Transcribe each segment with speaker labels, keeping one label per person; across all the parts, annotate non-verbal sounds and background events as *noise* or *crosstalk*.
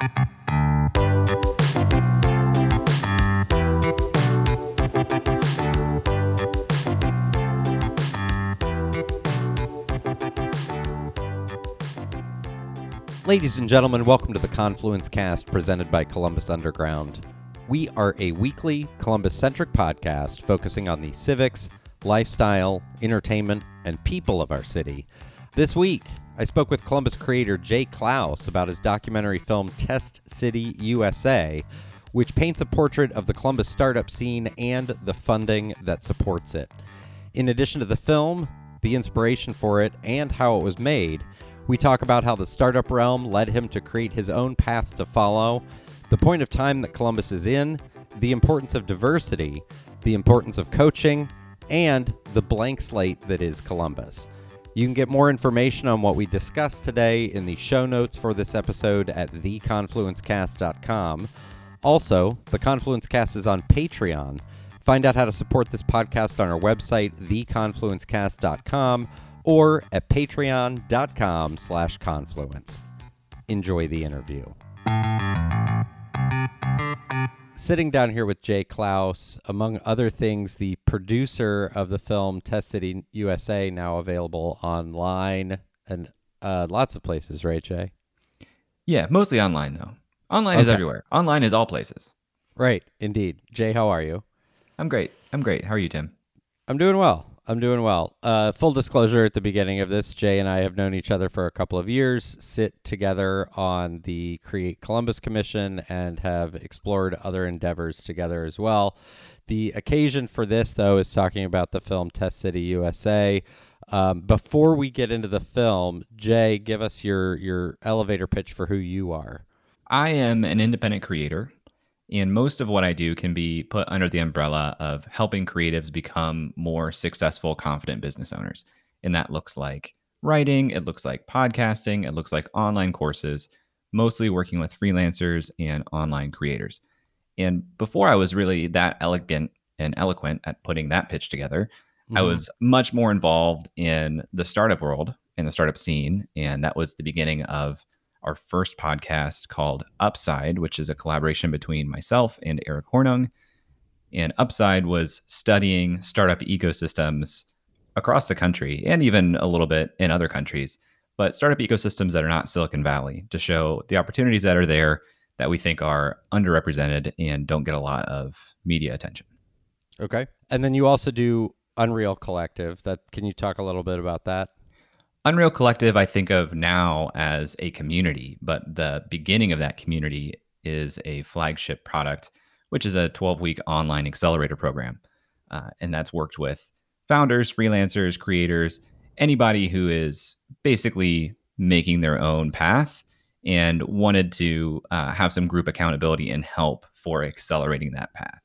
Speaker 1: Ladies and gentlemen, welcome to the Confluence Cast presented by Columbus Underground. We are a weekly Columbus centric podcast focusing on the civics, lifestyle, entertainment, and people of our city. This week, I spoke with Columbus creator Jay Clouse about his documentary film Test City USA, which paints a portrait of the Columbus startup scene and the funding that supports it. In addition to the film, the inspiration for it, and how it was made, we talk about how the startup realm led him to create his own path to follow, the point of time that Columbus is in, the importance of diversity, the importance of coaching, and the blank slate that is Columbus. You can get more information on what we discussed today in the show notes for this episode at theconfluencecast.com. Also, the Confluence Cast is on Patreon. Find out how to support this podcast on our website, theconfluencecast.com or at patreon.com slash confluence. Enjoy the interview. Sitting down here with Jay Clouse, among other things, the producer of the film Test City USA, now available online and uh, lots of places, right, Jay?
Speaker 2: Yeah, mostly online though. Online is everywhere. Online is all places.
Speaker 1: Right, indeed. Jay, how are you?
Speaker 2: I'm great. I'm great. How are you, Tim?
Speaker 1: I'm doing well. I'm doing well. Uh, full disclosure at the beginning of this, Jay and I have known each other for a couple of years, sit together on the Create Columbus Commission, and have explored other endeavors together as well. The occasion for this, though, is talking about the film Test City USA. Um, before we get into the film, Jay, give us your, your elevator pitch for who you are.
Speaker 2: I am an independent creator, and most of what I do can be put under the umbrella of helping creatives become more successful, confident business owners. And that looks like writing, it looks like podcasting, it looks like online courses, mostly working with freelancers and online creators. And before I was really that elegant and eloquent at putting that pitch together, I
Speaker 1: Mhm.
Speaker 2: was much more involved in the startup world and the startup scene. And that was the beginning of our first podcast called Upside, which is a collaboration between myself and Eric Hornung. And Upside was studying startup ecosystems across the country and even a little bit in other countries, but startup ecosystems that are not Silicon Valley to show the opportunities that are there that we think are underrepresented and don't get a lot of media attention.
Speaker 1: Okay. And then you also do Unreal Collective. That Can you talk a little bit about that?
Speaker 2: Unreal Collective, I think of now as a community, but the beginning of that community is a flagship product, which is a 12 week online accelerator program. Uh, and that's worked with founders, freelancers, creators, anybody who is basically making their own path and wanted to uh, have some group accountability and help for accelerating that path.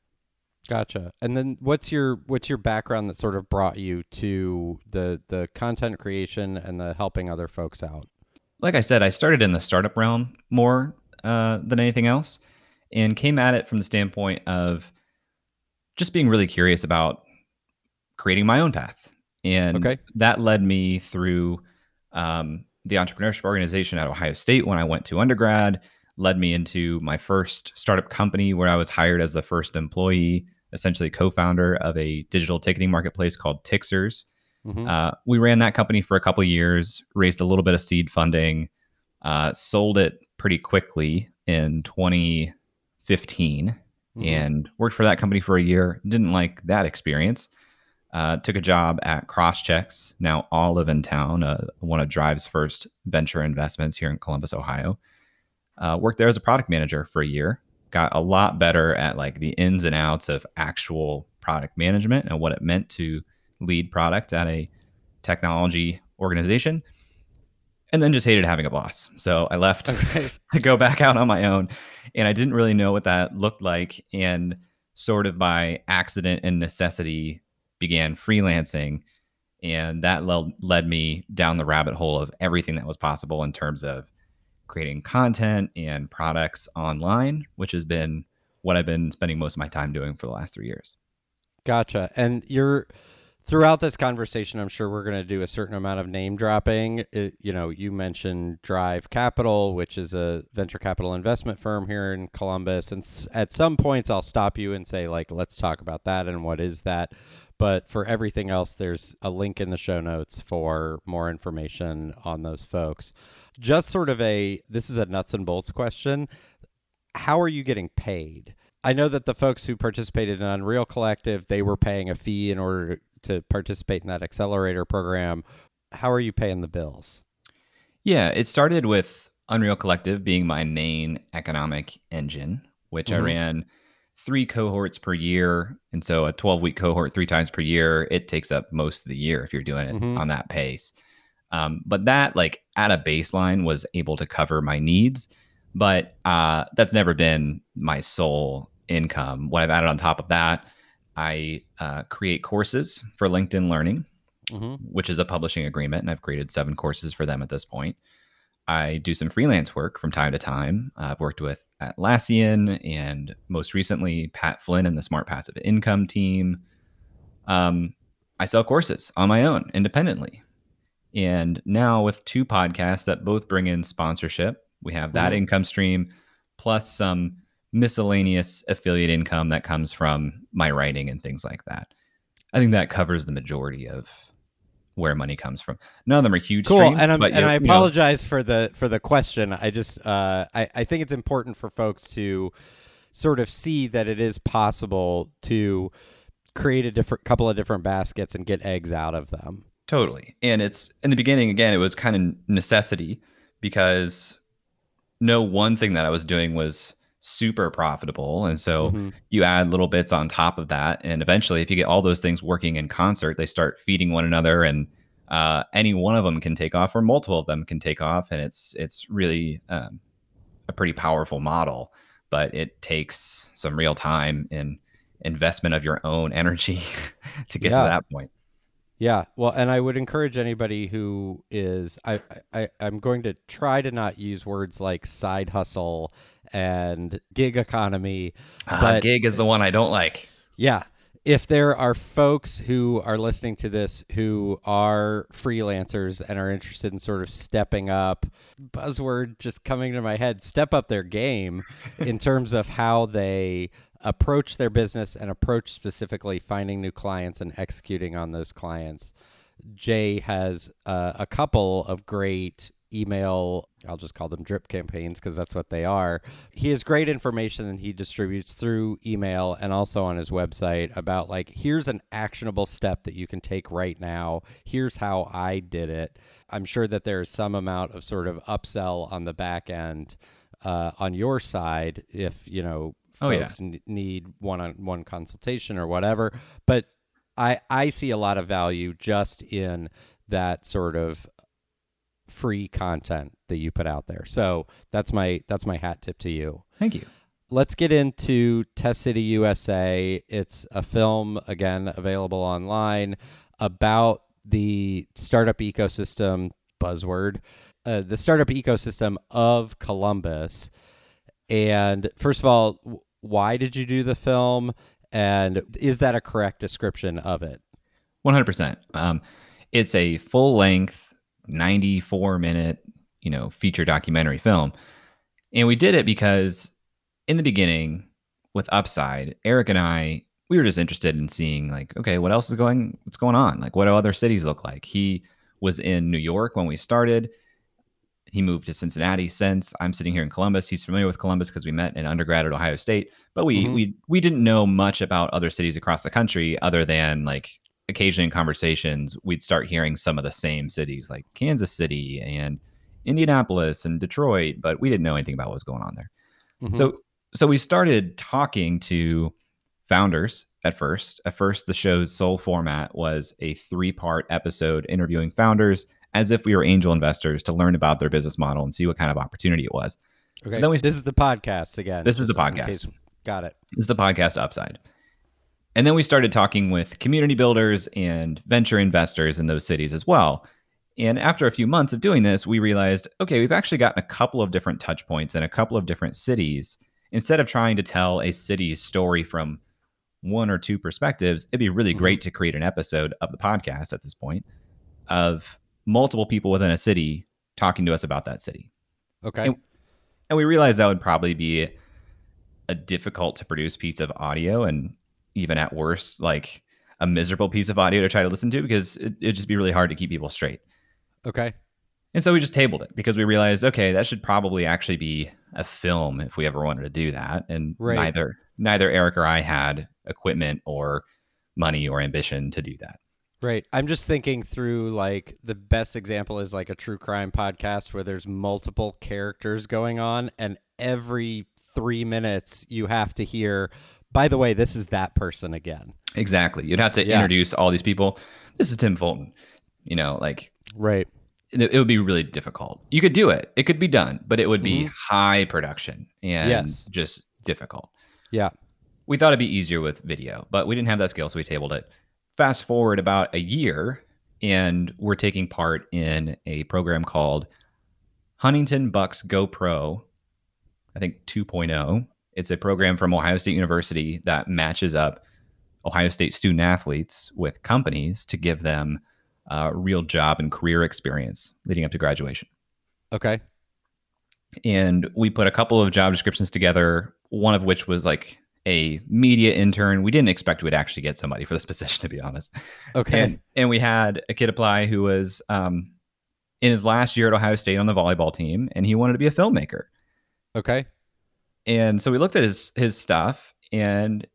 Speaker 1: Gotcha. And then what's your what's your background that sort of brought you to the the content creation and the helping other folks out?
Speaker 2: like I said, I started in the startup realm more uh, than anything else, and came at it from the standpoint of just being really curious about creating my own path, and
Speaker 1: Okay.
Speaker 2: that led me through um, the entrepreneurship organization at Ohio State when I went to undergrad. Led me into my first startup company where I was hired as the first employee, essentially co-founder of a digital ticketing marketplace called Tixers.
Speaker 1: Mhm.
Speaker 2: Uh, we ran that company for a couple of years, raised a little bit of seed funding, uh, sold it pretty quickly in 2015,
Speaker 1: Mhm.
Speaker 2: and worked for that company for a year. Didn't like that experience. Uh, took a job at CrossChx, now Olive in Town, uh, one of Drive's first venture investments here in Columbus, Ohio. Uh, worked there as a product manager for a year. Got a lot better at like the ins and outs of actual product management and what it meant to lead product at a technology organization. And then just hated having a boss. So I left *laughs*
Speaker 1: Okay. *laughs*
Speaker 2: to go back out on my own. And I didn't really know what that looked like. And sort of by accident and necessity began freelancing. And that led, led me down the rabbit hole of everything that was possible in terms of creating content and products online, which has been what I've been spending most of my time doing for the last three years.
Speaker 1: Gotcha. And you're throughout this conversation, I'm sure we're going to do a certain amount of name dropping. It, you know, you mentioned Drive Capital, which is a venture capital investment firm here in Columbus. And at some points, I'll stop you and say, like, let's talk about that and what is that. But for everything else, there's a link in the show notes for more information on those folks. Just sort of a this is a nuts and bolts question. How are you getting paid? I know that the folks who participated in Unreal Collective, they were paying a fee in order to participate in that accelerator program. How are you paying the bills?
Speaker 2: Yeah, it started with Unreal Collective being my main economic engine, which I
Speaker 1: Mhm.
Speaker 2: ran three cohorts per year. And so a 12 week cohort three times per year, it takes up most of the year if you're doing it
Speaker 1: Mhm.
Speaker 2: on that pace. Um, but that, like at a baseline, was able to cover my needs. But uh, that's never been my sole income. What I've added on top of that, I uh, create courses for LinkedIn Learning
Speaker 1: Mm-hmm.
Speaker 2: which is a publishing agreement, and I've created seven courses for them at this point. I do some freelance work from time to time. Uh, I've worked with Atlassian and most recently Pat Flynn and the Smart Passive Income team. Um, I sell courses on my own independently. And now with two podcasts that both bring in sponsorship, we have that
Speaker 1: Mhm.
Speaker 2: income stream plus some miscellaneous affiliate income that comes from my writing and things like that. I think that covers the majority of where money comes from. None of them are huge
Speaker 1: Cool,
Speaker 2: streams,
Speaker 1: and and
Speaker 2: you-
Speaker 1: I
Speaker 2: you know,
Speaker 1: apologize for the for the question. I just uh, I I think it's important for folks to sort of see that it is possible to create a different couple of different baskets and get eggs out of them.
Speaker 2: Totally. And it's in the beginning, again, it was kind of necessity because no one thing that I was doing was super profitable. And so
Speaker 1: Mhm.
Speaker 2: you add little bits on top of that. And eventually, if you get all those things working in concert, they start feeding one another and uh, any one of them can take off or multiple of them can take off. And it's, it's really um, a pretty powerful model, but it takes some real time and investment of your own *laughs* energy to get
Speaker 1: Yeah.
Speaker 2: to that point.
Speaker 1: Yeah, well, and I would encourage anybody who is I, I I'm going to try to not use words like side hustle and gig economy.
Speaker 2: Ah,
Speaker 1: But-
Speaker 2: gig is the one I don't like.
Speaker 1: Yeah. If there are folks who are listening to this who are freelancers and are interested in sort of stepping up, buzzword just coming to my head, step up their game *laughs* in terms of how they approach their business and approach specifically finding new clients and executing on those clients. Jay has uh, a couple of great email, I'll just call them drip campaigns because that's what they are. He has great information that he distributes through email and also on his website about like, here's an actionable step that you can take right now. Here's how I did it. I'm sure that there's some amount of sort of upsell on the back end uh, on your side if, you know,
Speaker 2: Oh, yeah.
Speaker 1: folks n- need one-on-one consultation or whatever. But I I see a lot of value just in that sort of free content that you put out there. So that's my that's my hat tip to you.
Speaker 2: Thank you.
Speaker 1: Let's get into Test City USA. It's a film again available online about the startup ecosystem buzzword, uh, the startup ecosystem of Columbus. And first of all, why did you do the film? And is that a correct description of it?
Speaker 2: 100%. Um, it's a full length, 94 minute, you know, feature documentary film. And we did it because in the beginning with Upside, Eric and I, we were just interested in seeing like, okay, what else is going, what's going on? Like, what do other cities look like? He was in New York when we started. He moved to Cincinnati since. I'm sitting here in Columbus. He's familiar with Columbus because we met in undergrad at Ohio State. But we
Speaker 1: Mhm.
Speaker 2: we we didn't know much about other cities across the country other than like occasionally in conversations we'd start hearing some of the same cities like Kansas City and Indianapolis and Detroit, but we didn't know anything about what was going on there.
Speaker 1: Mhm.
Speaker 2: So so we started talking to founders at first. At first the show's sole format was a three-part episode interviewing founders as if we were angel investors to learn about their business model and see what kind of opportunity it was.
Speaker 1: okay.
Speaker 2: then we-
Speaker 1: this is the podcast again.
Speaker 2: This is the podcast.
Speaker 1: Got it.
Speaker 2: is the podcast upside. And then we started talking with community builders and venture investors in those cities as well. And after a few months of doing this, we realized okay, we've actually gotten a couple of different touch points in a couple of different cities. Instead of trying to tell a city's story from one or two perspectives, it'd be really
Speaker 1: Mhm.
Speaker 2: great to create an episode of the podcast at this point of multiple people within a city talking to us about that city.
Speaker 1: Okay.
Speaker 2: And- And we realized that would probably be a difficult to produce piece of audio and even at worst, like a miserable piece of audio to try to listen to because it, it'd just be really hard to keep people straight.
Speaker 1: Okay.
Speaker 2: And so we just tabled it because we realized, okay, that should probably actually be a film if we ever wanted to do that. And
Speaker 1: Right.
Speaker 2: neither neither Eric or I had equipment or money or ambition to do that.
Speaker 1: Right. I'm just thinking through like the best example is like a true crime podcast where there's multiple characters going on and every 3 minutes you have to hear by the way this is that person again.
Speaker 2: Exactly. You'd have to
Speaker 1: Yeah.
Speaker 2: introduce all these people. This is Tim Fulton. You know, like
Speaker 1: Right.
Speaker 2: it, it would be really difficult. You could do it. It could be done, but it would be
Speaker 1: Mhm.
Speaker 2: high production and
Speaker 1: Yes.
Speaker 2: just difficult.
Speaker 1: Yeah.
Speaker 2: We thought it'd be easier with video, but we didn't have that skill, so we tabled it. Fast forward about a year, and we're taking part in a program called Huntington Bucks GoPro, I think 2.0. It's a program from Ohio State University that matches up Ohio State student athletes with companies to give them uh, real job and career experience leading up to graduation
Speaker 1: Okay.
Speaker 2: and we put a couple of job descriptions together one of which was like a media intern we didn't expect we'd actually get somebody for this *laughs* position to be honest
Speaker 1: Okay.
Speaker 2: and and we had a kid apply who was um, in his last year at ohio state on the volleyball team and he wanted to be a filmmaker
Speaker 1: okay.
Speaker 2: And so we looked at his his stuff and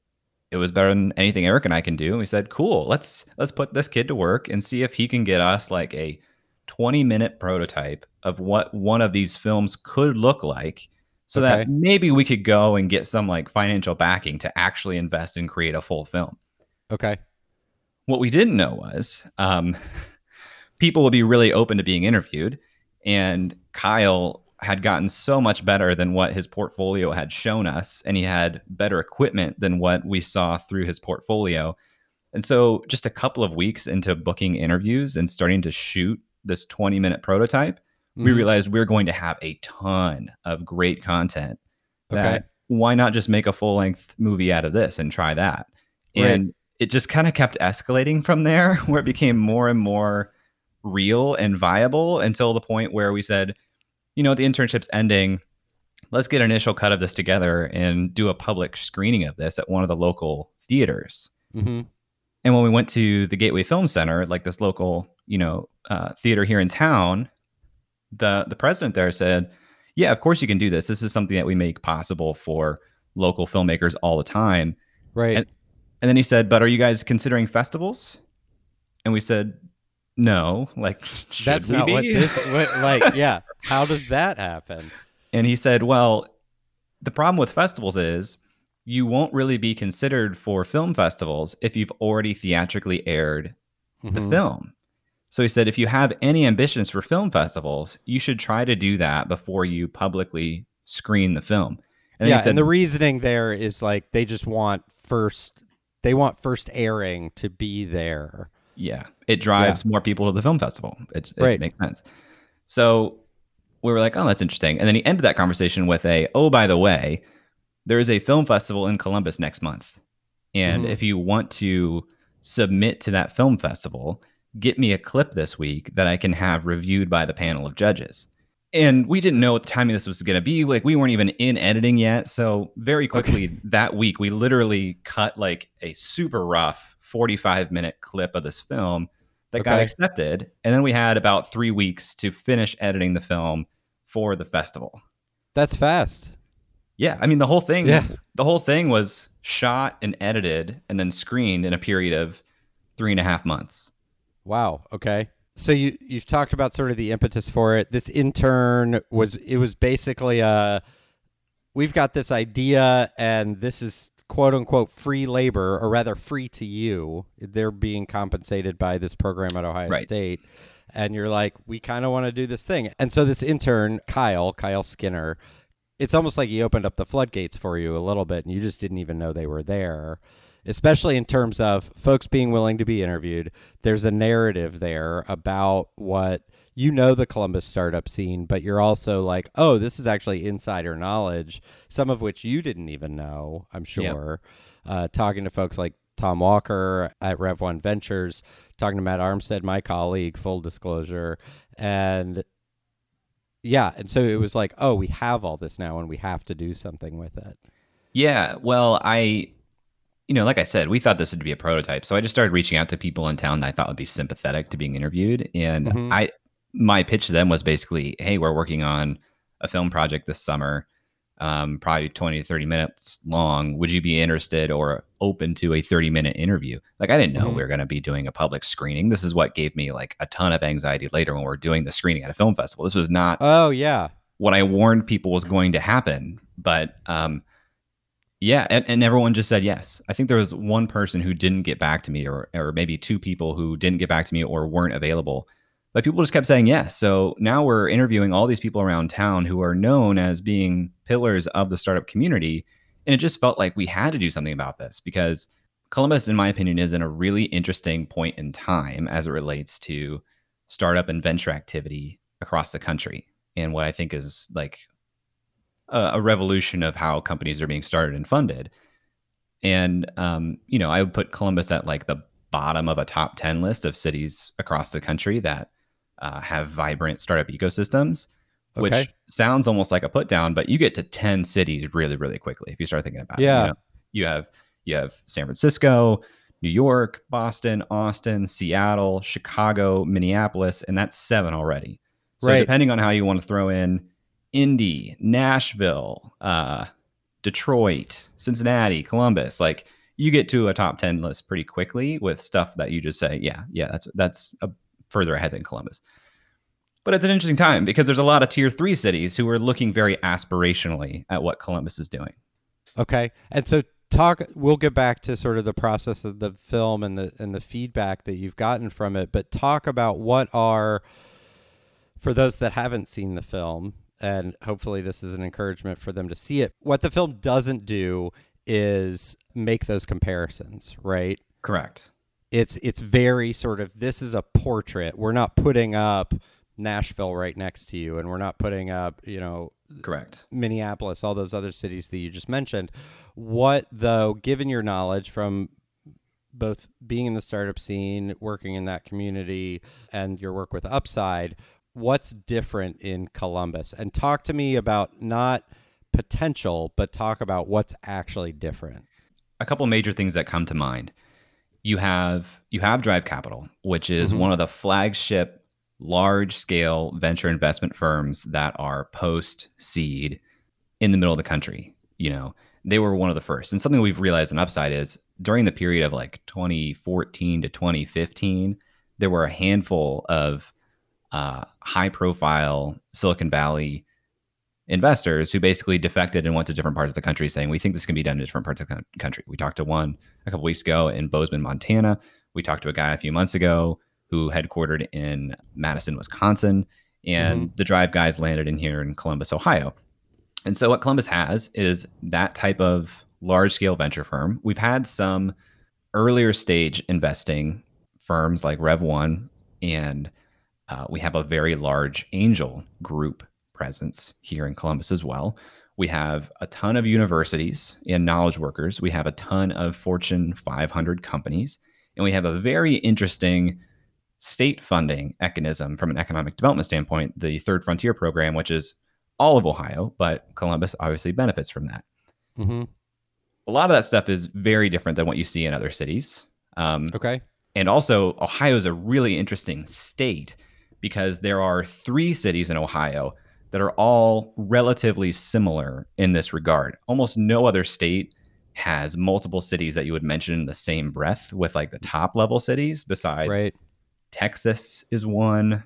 Speaker 2: it was better than anything eric and i can do and we said cool let's let's put this kid to work and see if he can get us like a 20 minute prototype of what one of these films could look like so
Speaker 1: Okay.
Speaker 2: that maybe we could go and get some like financial backing to actually invest and create a full film
Speaker 1: Okay.
Speaker 2: what we didn't know was um, *laughs* people would be really open to being interviewed and kyle had gotten so much better than what his portfolio had shown us and he had better equipment than what we saw through his portfolio and so just a couple of weeks into booking interviews and starting to shoot this 20 minute prototype we
Speaker 1: Mhm.
Speaker 2: realized we're going to have a ton of great content
Speaker 1: Okay.
Speaker 2: that why not just make a full length movie out of this and try that?
Speaker 1: Right.
Speaker 2: And it just kind of kept escalating from there, *laughs* where it became more and more real and viable until the point where we said, you know, the internship's ending. Let's get an initial cut of this together and do a public screening of this at one of the local theaters.
Speaker 1: Mhm.
Speaker 2: And when we went to the Gateway Film Center, like this local, you know, uh, theater here in town, the the president there said, "Yeah, of course you can do this. This is something that we make possible for local filmmakers all the time."
Speaker 1: Right.
Speaker 2: And- And then he said, "But are you guys considering festivals?" And we said, "No. Like, *laughs*
Speaker 1: That's not
Speaker 2: be?"
Speaker 1: what this what, like *laughs* yeah. How does that happen?
Speaker 2: And he said, Well, the problem with festivals is you won't really be considered for film festivals if you've already theatrically aired the
Speaker 1: Mhm.
Speaker 2: film. So he said, If you have any ambitions for film festivals, you should try to do that before you publicly screen the film. And
Speaker 1: yeah,
Speaker 2: said,
Speaker 1: and the reasoning there is like they just want first they want first airing to be there.
Speaker 2: Yeah, it drives more people to the film festival. It, it
Speaker 1: Right.
Speaker 2: makes sense. So we were like, oh, that's interesting. And then he ended that conversation with a, oh, by the way, there is a film festival in Columbus next month. And
Speaker 1: Mhm.
Speaker 2: if you want to submit to that film festival, get me a clip this week that I can have reviewed by the panel of judges. And we didn't know what the timing this was going to be. Like we weren't even in editing yet. So very quickly that week, we literally cut like a super rough 45 minute clip of this film that got accepted. And then we had about three weeks to finish editing the film for the festival.
Speaker 1: That's fast.
Speaker 2: Yeah. I mean, the whole thing,
Speaker 1: Yeah.
Speaker 2: the whole thing was shot and edited and then screened in a period of three and a half months.
Speaker 1: Wow. Okay. So you you've talked about sort of the impetus for it. This intern was it was basically a we've got this idea and this is quote unquote free labor or rather free to you. They're being compensated by this program at Ohio
Speaker 2: Right.
Speaker 1: State. And you're like, we kind of want to do this thing. And so this intern, Kyle, Kyle Skinner, it's almost like he opened up the floodgates for you a little bit and you just didn't even know they were there especially in terms of folks being willing to be interviewed there's a narrative there about what you know the Columbus startup scene, but you're also like, oh, this is actually insider knowledge, some of which you didn't even know, I'm sure. Uh, talking to folks like Tom Walker at Rev1 Ventures, talking to Matt Armstead, my colleague, full disclosure. And yeah, and so it was like, oh, we have all this now and we have to do something with it.
Speaker 2: Yeah, well, I you know, like I said, we thought this would be a prototype. So I just started reaching out to people in town that I thought would be sympathetic to being interviewed. And mm-hmm. I my pitch to them was basically, hey, we're working on a film project this summer, um, probably 20 to 30 minutes long. Would you be interested or open to a 30 minute interview? Like, I didn't know mm-hmm. we were going to be doing a public screening. This is what gave me like a ton of anxiety later when we are doing the screening at a film festival. This was not,
Speaker 1: oh, yeah,
Speaker 2: what I warned people was going to happen. But, um, yeah, and, and everyone just said yes. I think there was one person who didn't get back to me, or or maybe two people who didn't get back to me or weren't available. But people just kept saying yes. So now we're interviewing all these people around town who are known as being pillars of the startup community. And it just felt like we had to do something about this because Columbus, in my opinion, is in a really interesting point in time as it relates to startup and venture activity across the country. And what I think is like a, a revolution of how companies are being started and funded. And um, you know, I would put Columbus at like the bottom of a top 10 list of cities across the country that uh, have vibrant startup ecosystems, okay. which sounds almost like a put down, but you get to 10 cities really, really quickly if you start thinking about
Speaker 1: yeah.
Speaker 2: it. You, know, you have you have San Francisco, New York, Boston, Austin, Seattle, Chicago, Minneapolis, and that's seven already. So right. depending on how you want to throw in Indy, Nashville, uh, Detroit, Cincinnati, Columbus. Like you get to a top 10 list pretty quickly with stuff that you just say, yeah, yeah, that's that's a, further ahead than Columbus. But it's an interesting time because there's a lot of tier three cities who are looking very aspirationally at what Columbus is doing.
Speaker 1: Okay. And so talk we'll get back to sort of the process of the film and the and the feedback that you've gotten from it, but talk about what are for those that haven't seen the film, and hopefully this is an encouragement for them to see it. What the film doesn't do is make those comparisons, right?
Speaker 2: Correct.
Speaker 1: It's it's very sort of this is a portrait. We're not putting up Nashville right next to you and we're not putting up, you know,
Speaker 2: correct.
Speaker 1: Minneapolis, all those other cities that you just mentioned. What though, given your knowledge from both being in the startup scene, working in that community, and your work with Upside, what's different in Columbus and talk to me about not potential, but talk about what's actually different.
Speaker 2: A couple major things that come to mind. You have you have Drive Capital, which is mm-hmm. one of the flagship large scale venture investment firms that are post seed in the middle of the country. You know, they were one of the first. And something we've realized in Upside is during the period of like 2014 to 2015, there were a handful of uh, high profile Silicon Valley investors who basically defected and went to different parts of the country saying, we think this can be done in different parts of the country. We talked to one a couple weeks ago in Bozeman, Montana. We talked to a guy a few months ago who headquartered in Madison, Wisconsin. And mm-hmm. the drive guys landed in here in Columbus, Ohio. And so what Columbus has is that type of large scale venture firm. We've had some earlier stage investing firms like Rev1 and uh, we have a very large angel group presence here in Columbus as well. We have a ton of universities and knowledge workers. We have a ton of Fortune 500 companies. And we have a very interesting state funding mechanism from an economic development standpoint, the Third Frontier program, which is all of Ohio, but Columbus obviously benefits from that. Mm-hmm. A lot of that stuff is very different than what you see in other cities.
Speaker 1: Um, okay.
Speaker 2: And also, Ohio is a really interesting state because there are three cities in Ohio that are all relatively similar in this regard. Almost no other state has multiple cities that you would mention in the same breath with like the top level cities besides right. Texas is one.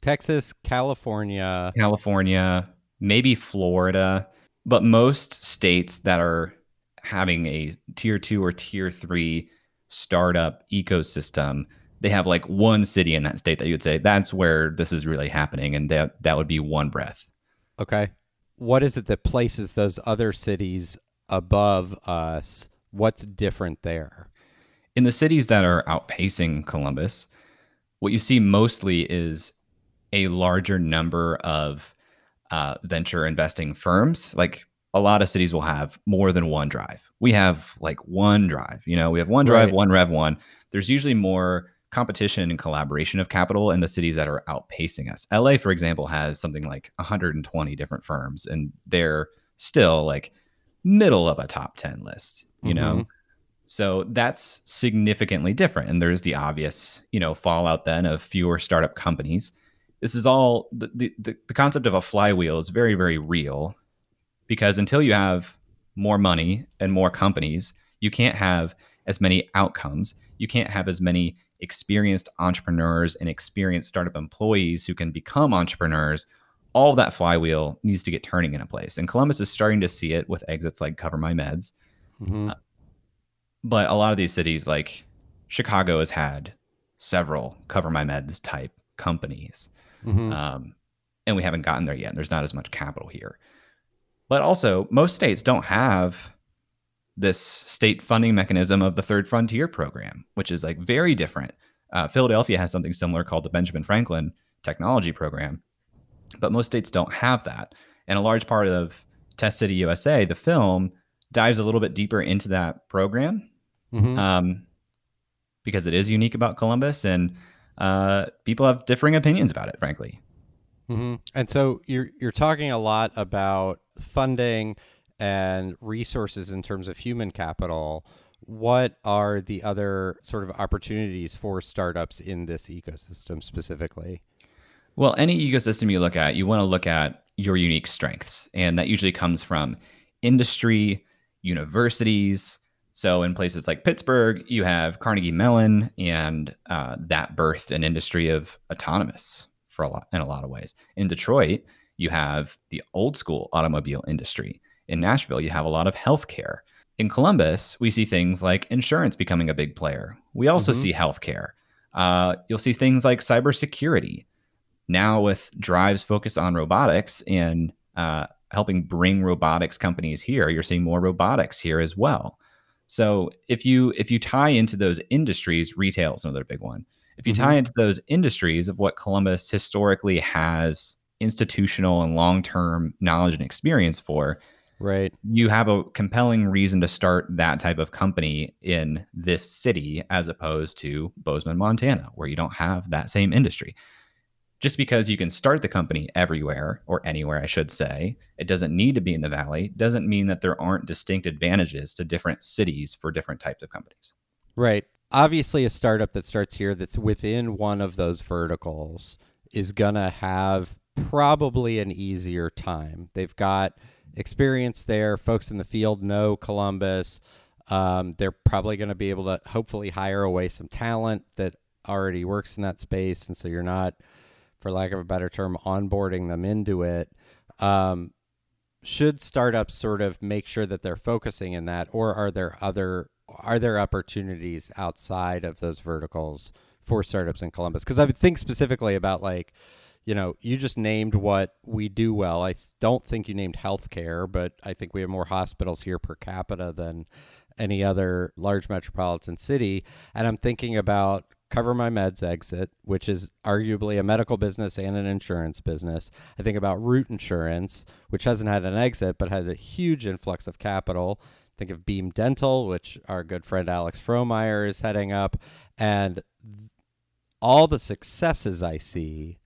Speaker 1: Texas, California,
Speaker 2: California, maybe Florida, but most states that are having a tier 2 or tier 3 startup ecosystem they have like one city in that state that you would say that's where this is really happening and that that would be one breath
Speaker 1: okay what is it that places those other cities above us what's different there
Speaker 2: in the cities that are outpacing columbus what you see mostly is a larger number of uh, venture investing firms. Like a lot of cities will have more than one drive. We have like one drive, you know, we have one drive, right. one Rev1. There's usually more competition and collaboration of capital in the cities that are outpacing us. LA, for example, has something like 120 different firms, and they're still like middle of a top 10 list, you mm-hmm. know? So that's significantly different. And there's the obvious, you know, fallout then of fewer startup companies. This is all the, the, the concept of a flywheel is very, very real because until you have more money and more companies, you can't have as many outcomes. You can't have as many experienced entrepreneurs and experienced startup employees who can become entrepreneurs. All of that flywheel needs to get turning in a place. And Columbus is starting to see it with exits like CoverMyMeds. Mm-hmm. Uh, but a lot of these cities, like Chicago, has had several CoverMyMeds type companies. Mm-hmm. Um, and we haven't gotten there yet. There's not as much capital here. But also, most states don't have this state funding mechanism of the third frontier program, which is like very different. Uh, Philadelphia has something similar called the Benjamin Franklin Technology Program, but most states don't have that. And a large part of Test City USA, the film, dives a little bit deeper into that program mm-hmm. um, because it is unique about Columbus, and uh, people have differing opinions about it, frankly.
Speaker 1: Mm-hmm. And so you're you're talking a lot about funding and resources in terms of human capital, what are the other sort of opportunities for startups in this ecosystem specifically?
Speaker 2: Well, any ecosystem you look at, you want to look at your unique strengths. And that usually comes from industry, universities. So, in places like Pittsburgh, you have Carnegie Mellon, and uh, that birthed an industry of autonomous for a lot in a lot of ways. In Detroit, you have the old school automobile industry. In Nashville, you have a lot of healthcare. In Columbus, we see things like insurance becoming a big player. We also mm-hmm. see healthcare. Uh, you'll see things like cybersecurity. Now, with drives focused on robotics and uh, helping bring robotics companies here, you're seeing more robotics here as well. So if you if you tie into those industries, retail is another big one. If you mm-hmm. tie into those industries of what Columbus historically has institutional and long-term knowledge and experience for
Speaker 1: right.
Speaker 2: You have a compelling reason to start that type of company in this city as opposed to bozeman montana where you don't have that same industry. Just because you can start the company everywhere or anywhere i should say it doesn't need to be in the valley. Doesn't mean that there aren't distinct advantages to different cities for different types of companies.
Speaker 1: Right. Obviously a startup that starts here that's within one of those verticals is going to have probably an easier time. They've got experience there. Folks in the field know Columbus. Um, they're probably going to be able to hopefully hire away some talent that already works in that space. And so you're not, for lack of a better term, onboarding them into it. Um, should startups sort of make sure that they're focusing in that, or are there other are there opportunities outside of those verticals for startups in Columbus? Because I would think specifically about like you know, you just named what we do well. I don't think you named healthcare, but I think we have more hospitals here per capita than any other large metropolitan city. And I'm thinking about CoverMyMeds exit, which is arguably a medical business and an insurance business. I think about Root Insurance, which hasn't had an exit but has a huge influx of capital. Think of Beam Dental, which our good friend Alex Frommeyer is heading up. And all the successes I see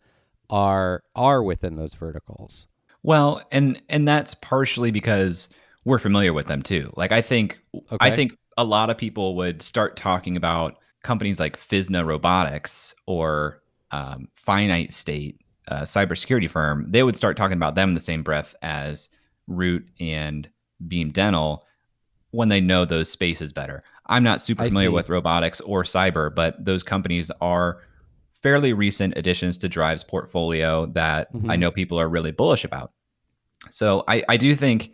Speaker 1: are are within those verticals.
Speaker 2: Well, and and that's partially because we're familiar with them too. Like I think okay. I think a lot of people would start talking about companies like Physna Robotics or um, Finite State, a cybersecurity firm. They would start talking about them in the same breath as Root and Beam Dental when they know those spaces better. I'm not super familiar with robotics or cyber, but those companies are fairly recent additions to Drive's portfolio that mm-hmm. I know people are really bullish about. So I, I do think,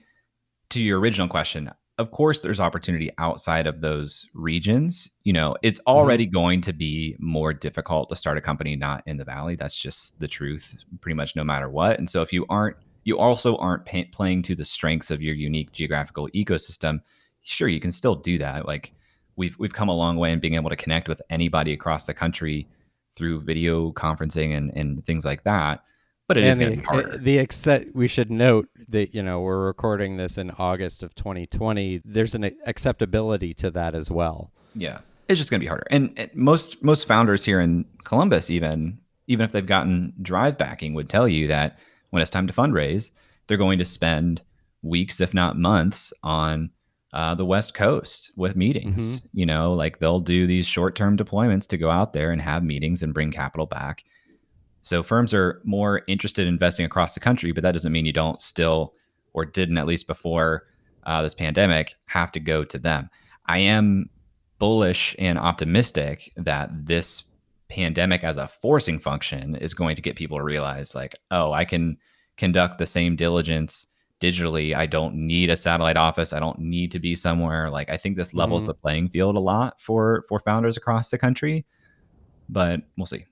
Speaker 2: to your original question, of course, there's opportunity outside of those regions. You know, it's mm-hmm. already mm-hmm. going to be more difficult to start a company not in the valley. That's just the truth, pretty much no matter what. And so if you aren't, you also aren't pay- playing to the strengths of your unique geographical ecosystem. Sure, you can still do that. Like we've we've come a long way in being able to connect with anybody across the country through video conferencing and, and things like that. But it is
Speaker 1: and
Speaker 2: going to
Speaker 1: the,
Speaker 2: be harder.
Speaker 1: the accept, we should note that you know we're recording this in August of 2020. There's an acceptability to that as well.
Speaker 2: Yeah, it's just going to be harder. And, and most most founders here in Columbus, even even if they've gotten drive backing, would tell you that when it's time to fundraise, they're going to spend weeks, if not months, on uh, the West Coast with meetings.
Speaker 1: Mhm.
Speaker 2: You know, like they'll do these short term deployments to go out there and have meetings and bring capital back. So firms are more interested in investing across the country, but that doesn't mean you don't still, or didn't at least before uh, this pandemic, have to go to them. I am bullish and optimistic that this pandemic as a forcing function is going to get people to realize like oh i can conduct the same diligence digitally i don't need a satellite office i don't need to be somewhere like i think this levels
Speaker 1: Mhm.
Speaker 2: the playing field a lot for for founders across the country but we'll see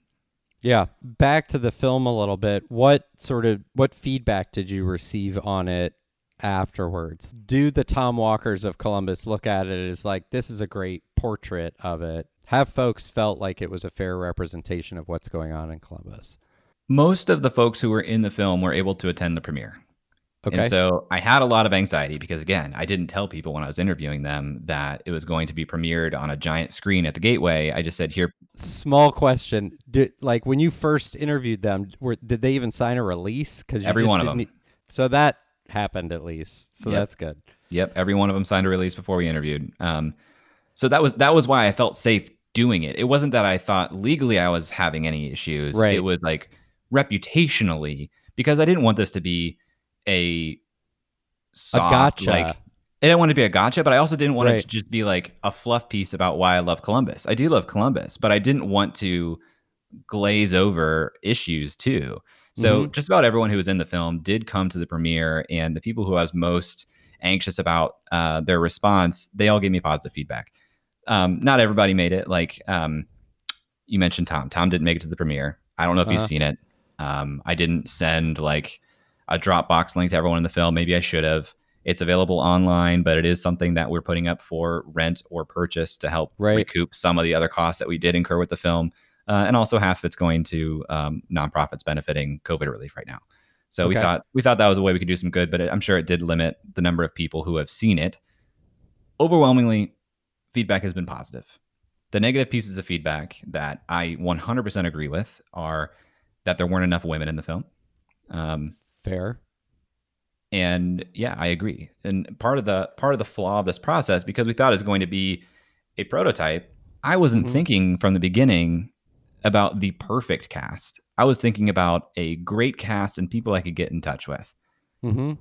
Speaker 1: Yeah, back to the film a little bit. What sort of what feedback did you receive on it afterwards? Do the Tom Walkers of Columbus look at it as like this is a great portrait of it? Have folks felt like it was a fair representation of what's going on in Columbus?
Speaker 2: most of the folks who were in the film were able to attend the premiere
Speaker 1: Okay.
Speaker 2: And so I had a lot of anxiety because, again, I didn't tell people when I was interviewing them that it was going to be premiered on a giant screen at the Gateway. I just said, here,
Speaker 1: Small question. Did like when you first interviewed them, were did they even sign a release? Because
Speaker 2: Every one of them.
Speaker 1: So that happened at least. So
Speaker 2: Yep.
Speaker 1: that's good.
Speaker 2: Yep, every one of them signed a release before we interviewed. Um, so that was that was why I felt safe doing it. It wasn't that I thought legally I was having any issues.
Speaker 1: Right.
Speaker 2: It was like reputationally because I didn't want this to be a soft,
Speaker 1: gotcha.
Speaker 2: like I didn't want to be a gotcha, but I also didn't want it to just be like a fluff piece about why I love Columbus. I do love Columbus, but I didn't want to glaze over issues too. So
Speaker 1: Mhm.
Speaker 2: just about everyone who was in the film did come to the premiere, and the people who I was most anxious about uh, their response, they all gave me positive feedback. Um, not everybody made it. Like um, you mentioned, Tom. Tom didn't make it to the premiere. I don't know if you've
Speaker 1: Uh-huh.
Speaker 2: seen it. Um, I didn't send like a Dropbox link to everyone in the film. Maybe I should have. It's available online, but it is something that we're putting up for rent or purchase to help
Speaker 1: Right.
Speaker 2: recoup some of the other costs that we did incur with the film. Uh, and also half of it's going to um, nonprofits benefiting COVID relief right now. So we thought we thought that was a way we could do some good, but it, I'm sure it did limit the number of people who have seen it. Overwhelmingly, feedback has been positive. The negative pieces of feedback that I 100% agree with are that there weren't enough women in the film. Um,
Speaker 1: Fair.
Speaker 2: and yeah, I agree. And part of the part of the flaw of this process, because we thought it was going to be a prototype, I wasn't
Speaker 1: Mhm.
Speaker 2: thinking from the beginning about the perfect cast. I was thinking about a great cast and people I could get in touch with.
Speaker 1: Mm-hmm.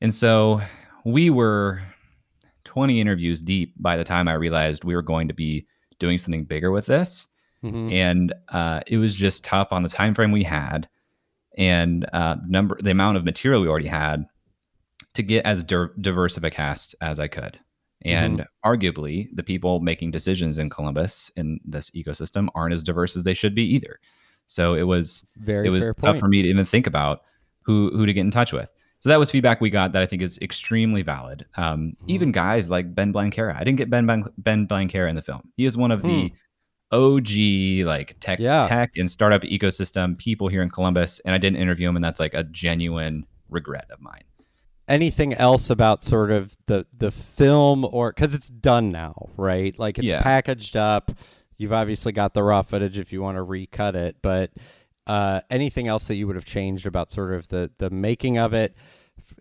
Speaker 2: And so we were 20 interviews deep by the time I realized we were going to be doing something bigger with this
Speaker 1: Mm-hmm.
Speaker 2: and uh, it was just tough on the time frame we had and uh, the number the amount of material we already had to get as dir- diverse of a cast as I could. And arguably, the people making decisions in Columbus in this ecosystem aren't as diverse as they should be either. So it was
Speaker 1: Very
Speaker 2: it was tough
Speaker 1: point.
Speaker 2: for me to even think about who who to get in touch with. So that was feedback we got that I think is extremely valid. Um,
Speaker 1: Mhm.
Speaker 2: Even guys like Ben Blanquera, I didn't get Ben Ben Blanquera in the film. He is one of
Speaker 1: Hmm.
Speaker 2: the OG like tech
Speaker 1: Yeah.
Speaker 2: tech and startup ecosystem people here in Columbus, and I didn't interview him, and that's like a genuine regret of mine.
Speaker 1: Anything else about sort of the the film or because it's done now, right? Like it's
Speaker 2: Yeah.
Speaker 1: packaged up. You've obviously got the raw footage if you want to recut it, but uh, anything else that you would have changed about sort of the the making of it?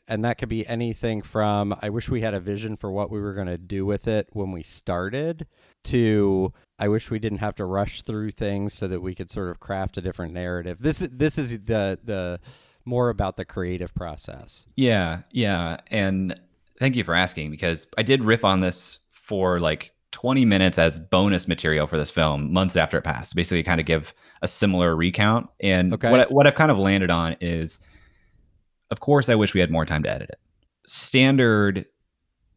Speaker 1: And that could be anything from I wish we had a vision for what we were going to do with it when we started to I wish we didn't have to rush through things so that we could sort of craft a different narrative. This is this is the the more about the creative process.
Speaker 2: Yeah, yeah. And thank you for asking because I did riff on this for like 20 minutes as bonus material for this film months after it passed. Basically, kind of give a similar recount. And
Speaker 1: Okay.
Speaker 2: what, I- what I've kind of landed on is, of course, I wish we had more time to edit it. Standard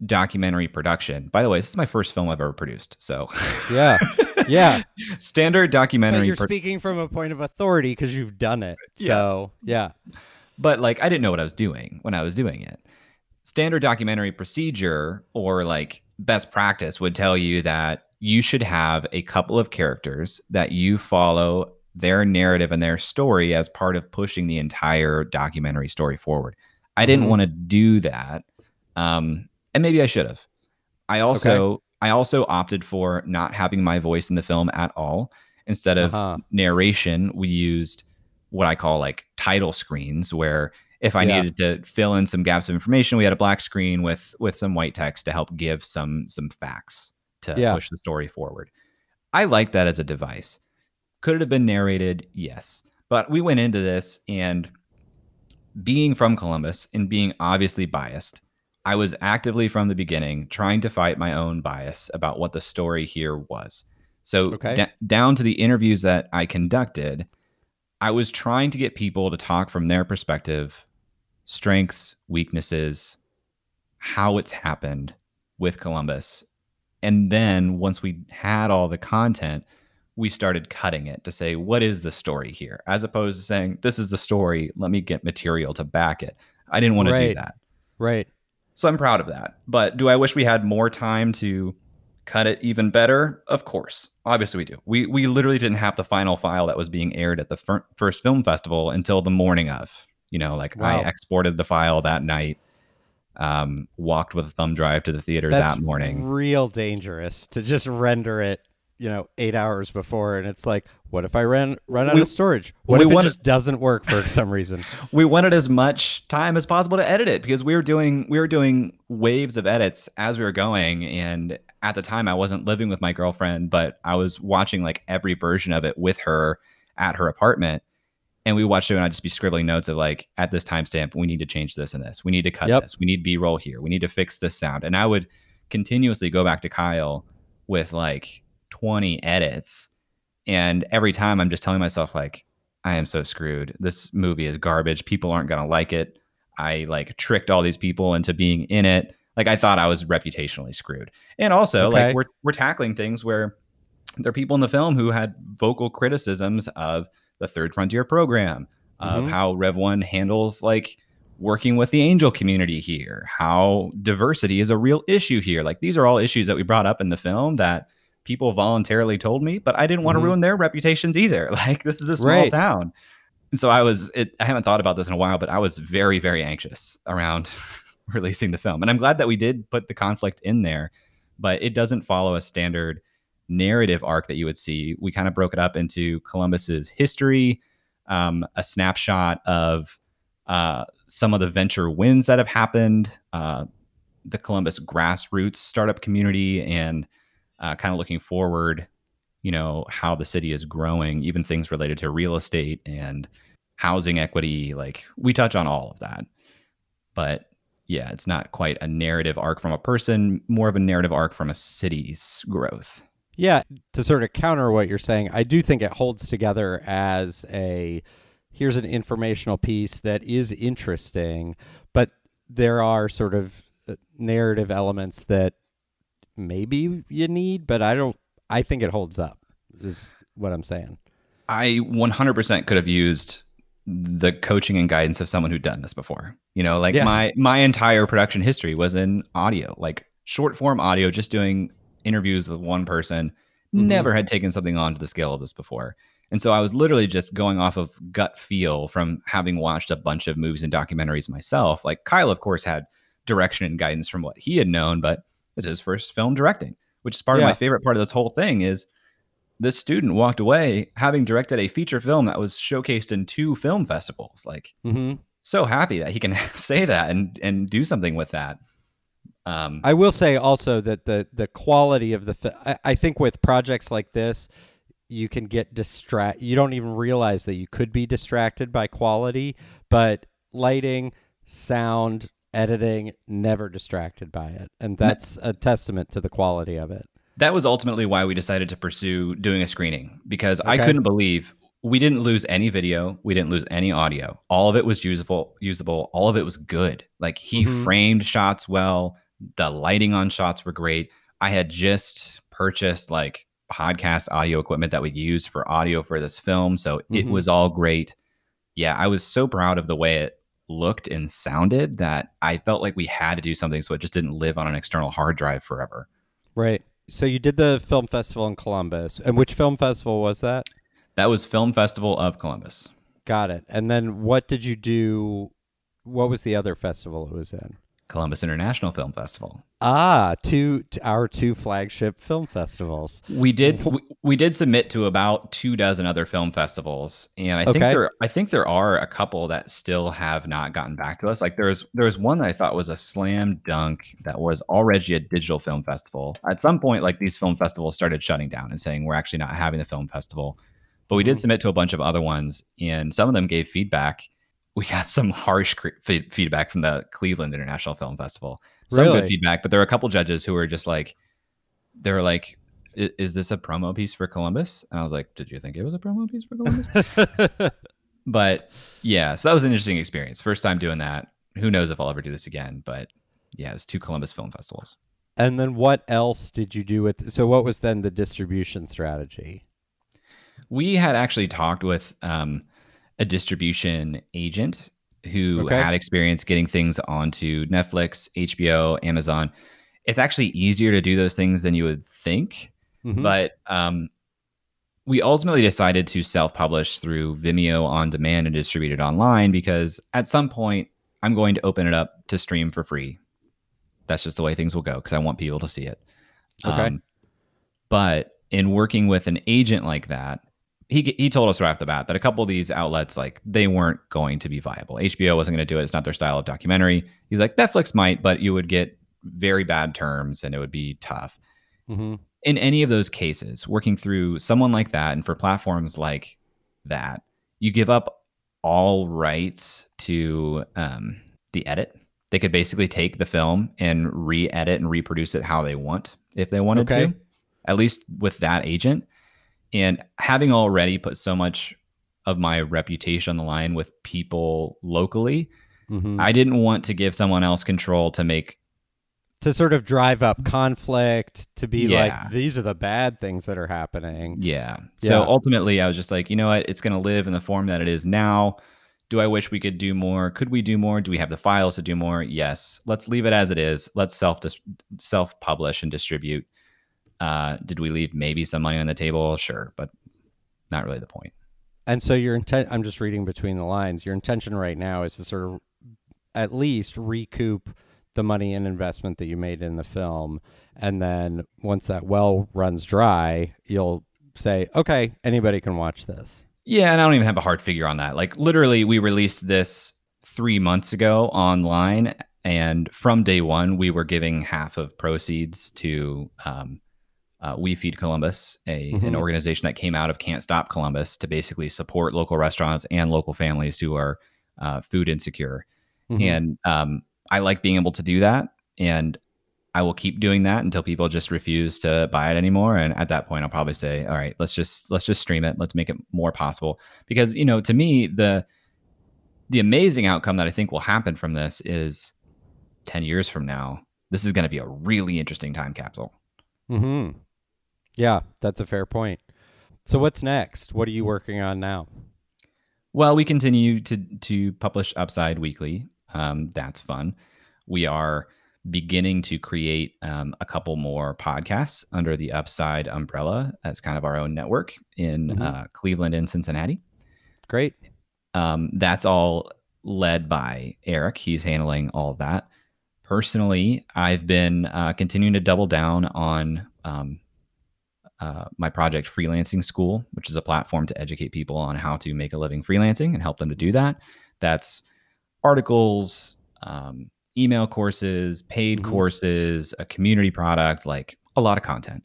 Speaker 2: documentary production. By the way, this is my first film I've ever produced. So,
Speaker 1: Yeah. Yeah. *laughs*
Speaker 2: standard
Speaker 1: But
Speaker 2: documentary.
Speaker 1: you're
Speaker 2: pro-
Speaker 1: speaking from a point of authority because you've done it.
Speaker 2: Yeah.
Speaker 1: So, yeah.
Speaker 2: but like I didn't know what I was doing when I was doing it. Standard documentary procedure or like best practice would tell you that you should have a couple of characters that you follow their narrative and their story as part of pushing the entire documentary story forward. I didn't
Speaker 1: Mhm.
Speaker 2: want to do that. Um, and maybe I should have. I also I also opted for not having my voice in the film at all. Instead of
Speaker 1: Uh-huh.
Speaker 2: narration, we used what I call like title screens where if I
Speaker 1: Yeah.
Speaker 2: needed to fill in some gaps of information, we had a black screen with with some white text to help give some some facts to
Speaker 1: Yeah.
Speaker 2: push the story forward. I like that as a device. Could it have been narrated? Yes. But we went into this and being from Columbus and being obviously biased, I was actively from the beginning trying to fight my own bias about what the story here was. So,
Speaker 1: Okay.
Speaker 2: da- down to the interviews that I conducted, I was trying to get people to talk from their perspective, strengths, weaknesses, how it's happened with Columbus. And then once we had all the content, we started cutting it to say, what is the story here? As opposed to saying, this is the story. Let me get material to back it. I didn't want to do that.
Speaker 1: Right.
Speaker 2: So I'm proud of that. But do I wish we had more time to cut it even better? Of course. Obviously we do. We we literally didn't have the final file that was being aired at the fir- first film festival until the morning of. You know, like
Speaker 1: Wow.
Speaker 2: I exported the file that night. Um, walked with a thumb drive to the theater
Speaker 1: That's
Speaker 2: that morning.
Speaker 1: real dangerous to just render it, you know, eight hours before, and it's like, what if I ran run out
Speaker 2: We-
Speaker 1: of storage? What if it just doesn't work for some reason? *laughs*
Speaker 2: we wanted as much time as possible to edit it because we were doing we were doing waves of edits as we were going and at the time I wasn't living with my girlfriend but I was watching like every version of it with her at her apartment and we watched it and I'd just be scribbling notes of like at this timestamp we need to change this and this we need to cut
Speaker 1: Yep.
Speaker 2: this we need b-roll here we need to fix this sound and I would continuously go back to Kyle with like 20 edits and every time I'm just telling myself like I am so screwed. This movie is garbage. People aren't going to like it. I like tricked all these people into being in it. Like I thought I was reputationally screwed. And also
Speaker 1: Okay.
Speaker 2: like we're we're tackling things where there are people in the film who had vocal criticisms of the Third Frontier program, of
Speaker 1: Mhm.
Speaker 2: how Rev1 handles like working with the angel community here, how diversity is a real issue here. Like these are all issues that we brought up in the film that people voluntarily told me, but I didn't want to ruin their reputations either. *laughs* Like this is a small
Speaker 1: Right.
Speaker 2: town. And so I was it, I haven't thought about this in a while, but I was very very anxious around *laughs* releasing the film. And I'm glad that we did put the conflict in there, but it doesn't follow a standard narrative arc that you would see. We kind of broke it up into Columbus's history, um, a snapshot of uh, some of the venture wins that have happened, uh, the Columbus grassroots startup community, and uh, kind of looking forward, you know, how the city is growing, even things related to real estate and housing equity. Like we touch on all of that. But yeah, it's not quite a narrative arc from a person, more of a narrative arc from a city's growth.
Speaker 1: Yeah, to sort of counter what you're saying, I do think it holds together as a here's an informational piece that is interesting, but there are sort of uh, narrative elements that maybe you need, but I don't I think it holds up. Is what I'm saying.
Speaker 2: I 100% could have used the coaching and guidance of someone who'd done this before. You know, like
Speaker 1: Yeah.
Speaker 2: my my entire production history was in audio, like short form audio, just doing interviews with one person.
Speaker 1: Mhm.
Speaker 2: Never had taken something on to the scale of this before. And so I was literally just going off of gut feel from having watched a bunch of movies and documentaries myself. Like Kyle, of course, had direction and guidance from what he had known, but his first film directing, which is part of my favorite part of this whole thing is this student walked away having directed a feature film that was showcased in two film festivals. Like
Speaker 1: hmm
Speaker 2: so happy that he can *laughs* say that and and do something with that. Um,
Speaker 1: I will say also that the the quality of the fi- I, I think with projects like this, you can get distract. You don't even realize that you could be distracted by quality, but lighting, sound, editing, never distracted by it, and that's a testament to the quality of it.
Speaker 2: that was ultimately why we decided to pursue doing a screening because I couldn't believe we didn't lose any video, we didn't lose any audio. All of it was usable, usable. All of it was good. Like he
Speaker 1: Mhm.
Speaker 2: framed shots well. The lighting on shots were great. I had just purchased like podcast audio equipment that we use for audio for this film, so it
Speaker 1: Mhm.
Speaker 2: was all great. Yeah, I was so proud of the way it looked and sounded that I felt like we had to do something so it just didn't live on an external hard drive forever.
Speaker 1: Right. So you did the film festival in Columbus, and which film festival was that?
Speaker 2: That was Film Festival of Columbus.
Speaker 1: Got it. And then what did you do? What was the other festival it was in?
Speaker 2: Columbus International Film Festival.
Speaker 1: Ah, two our two flagship film festivals.
Speaker 2: We did we, we did submit to about two dozen other film festivals, and I think
Speaker 1: Okay.
Speaker 2: there I think there are a couple that still have not gotten back to us. Like there's there was one that I thought was a slam dunk that was already a digital film festival. At some point, like these film festivals started shutting down and saying we're actually not having the film festival. But we did
Speaker 1: Mhm.
Speaker 2: submit to a bunch of other ones, and some of them gave feedback. We got some harsh cre- fe- feedback from the Cleveland International Film Festival. Some
Speaker 1: Really?
Speaker 2: good feedback, but there were a couple judges who were just like, they were like, "Is this a promo piece for Columbus?" And I was like, "Did you think it was a promo piece for Columbus?" *laughs* but yeah, so that was an interesting experience. First time doing that. Who knows if I'll ever do this again? But yeah, it was two Columbus film festivals.
Speaker 1: and then what else did you do with? So what was then the distribution strategy?
Speaker 2: We had actually talked with um, a distribution agent who
Speaker 1: Okay.
Speaker 2: had experience getting things onto Netflix, HBO, Amazon. It's actually easier to do those things than you would think.
Speaker 1: Mhm.
Speaker 2: But um, we ultimately decided to self publish through Vimeo on demand and distribute it online because at some point I'm going to open it up to stream for free. That's just the way things will go because I want people to see it. Um,
Speaker 1: Okay.
Speaker 2: but in working with an agent like that, he, he told us right off the bat that a couple of these outlets like they weren't going to be viable. HBO wasn't going to do it. It's not their style of documentary. He's like Netflix might, but you would get very bad terms and it would be tough
Speaker 1: Mhm.
Speaker 2: in any of those cases, working through someone like that, and for platforms like that, you give up all rights to um, the edit. They could basically take the film and re-edit and reproduce it how they want if they wanted
Speaker 1: Okay.
Speaker 2: to. At least with that agent, and having already put so much of my reputation on the line with people locally,
Speaker 1: Mhm.
Speaker 2: I didn't want to give someone else control to make
Speaker 1: to sort of drive up conflict, to be
Speaker 2: Yeah.
Speaker 1: like these are the bad things that are happening.
Speaker 2: Yeah. So ultimately, I was just like, you know what? It's going to live in the form that it is now. Do I wish we could do more? Could we do more? Do we have the files to do more? Yes. Let's leave it as it is. Let's self self publish and distribute. Uh, did we leave maybe some money on the table? Sure, but not really the point.
Speaker 1: And so your intent I'm just reading between the lines. Your intention right now is to sort of at least recoup the money and investment that you made in the film and then once that well runs dry, you'll say, "Okay, anybody can watch this."
Speaker 2: Yeah, and I don't even have a hard figure on that. Like literally, we released this three months ago online, and from day one, we were giving half of proceeds to um, uh, We Feed Columbus, a an
Speaker 1: Mhm.
Speaker 2: organization that came out of Can't Stop Columbus to basically support local restaurants and local families who are uh, food insecure.
Speaker 1: Mhm.
Speaker 2: And um, I like being able to do that, and I will keep doing that until people just refuse to buy it anymore. And at that point, I'll probably say, "All right, let's just let's just stream it. Let's make it more possible." Because you know, to me, the the amazing outcome that I think will happen from this is ten years from now. This is going to be a really interesting time capsule.
Speaker 1: Mhm. Yeah, that's a fair point. So what's next? What are you working on now?
Speaker 2: Well, we continue to to publish Upside weekly. Um, that's fun. We are beginning to create um, a couple more podcasts under the Upside umbrella as kind of our own network in
Speaker 1: Mhm.
Speaker 2: uh, Cleveland and Cincinnati.
Speaker 1: Great.
Speaker 2: Um, that's all led by Eric. He's handling all that. Personally, I've been uh, continuing to double down on um, uh, my project Freelancing School, which is a platform to educate people on how to make a living freelancing and help them to do that. That's articles, um, email courses, paid
Speaker 1: Mhm.
Speaker 2: courses, a community product, like a lot of content.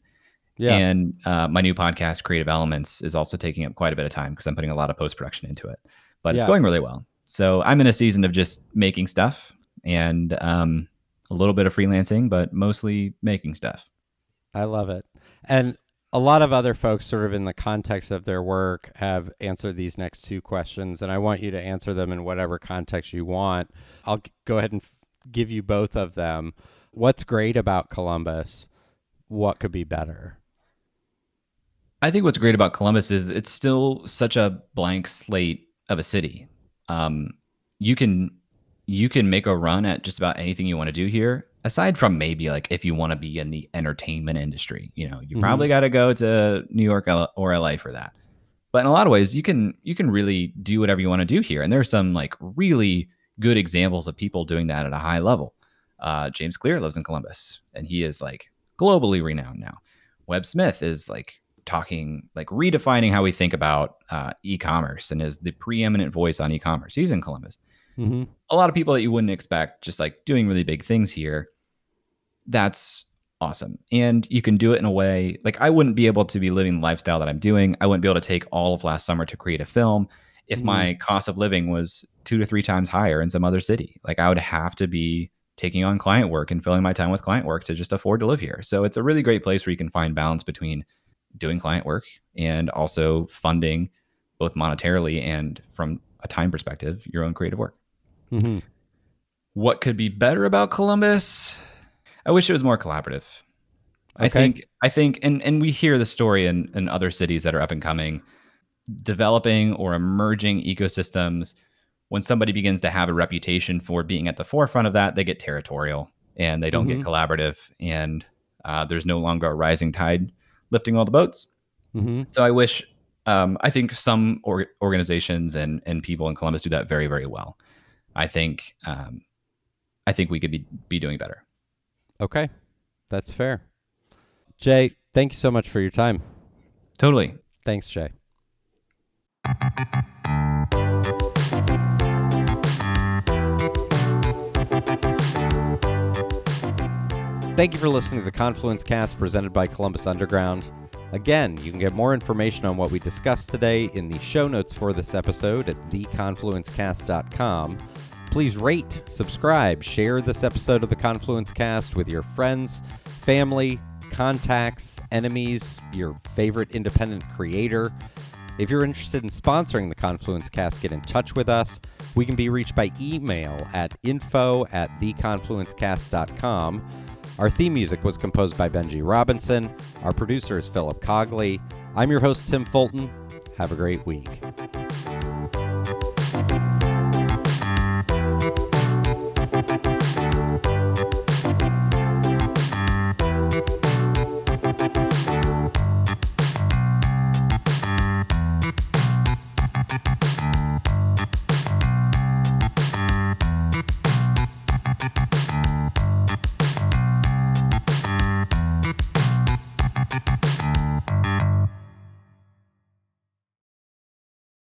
Speaker 1: Yeah.
Speaker 2: And uh, my new podcast, Creative Elements, is also taking up quite a bit of time because I'm putting a lot of post production into it. But it's going really well. So I'm in a season of just making stuff and um, a little bit of freelancing, but mostly making stuff.
Speaker 1: I love it. And a lot of other folks, sort of in the context of their work, have answered these next two questions, and I want you to answer them in whatever context you want. I'll go ahead and f- give you both of them. What's great about Columbus? What could be better?
Speaker 2: I think what's great about Columbus is it's still such a blank slate of a city. Um, you can you can make a run at just about anything you want to do here. Aside from maybe like if you want to be in the entertainment industry, you know, you
Speaker 1: Mhm.
Speaker 2: probably got to go to New York or LA for that. But in a lot of ways, you can you can really do whatever you want to do here. And there's some like really good examples of people doing that at a high level. Uh, James Clear lives in Columbus, and he is like globally renowned now. Web Smith is like talking, like redefining how we think about uh, e-commerce, and is the preeminent voice on e-commerce. He's in Columbus.
Speaker 1: Mm-hmm.
Speaker 2: A lot of people that you wouldn't expect, just like doing really big things here. That's awesome. And you can do it in a way like I wouldn't be able to be living the lifestyle that I'm doing. I wouldn't be able to take all of last summer to create a film if
Speaker 1: Mhm.
Speaker 2: my cost of living was two to three times higher in some other city. Like I would have to be taking on client work and filling my time with client work to just afford to live here. So it's a really great place where you can find balance between doing client work and also funding both monetarily and from a time perspective your own creative work.
Speaker 1: Mm-hmm.
Speaker 2: What could be better about Columbus? I wish it was more collaborative. I think I think and and we hear the story in, in other cities that are up and coming, developing or emerging ecosystems. When somebody begins to have a reputation for being at the forefront of that, they get territorial and they don't
Speaker 1: Mhm.
Speaker 2: get collaborative, and uh, there's no longer a rising tide lifting all the boats.
Speaker 1: Mm-hmm.
Speaker 2: So I wish, um, I think some or- organizations and and people in Columbus do that very very well. I think um, I think we could be be doing better.
Speaker 1: Okay, that's fair. Jay, thank you so much for your time.
Speaker 2: Totally.
Speaker 1: Thanks, Jay. Thank you for listening to the Confluence Cast presented by Columbus Underground. Again, you can get more information on what we discussed today in the show notes for this episode at theconfluencecast.com. Please rate, subscribe, share this episode of the Confluence Cast with your friends, family, contacts, enemies, your favorite independent creator. If you're interested in sponsoring the Confluence Cast, get in touch with us. We can be reached by email at info at theconfluencecast.com. Our theme music was composed by Benji Robinson. Our producer is Philip Cogley. I'm your host, Tim Fulton. Have a great week.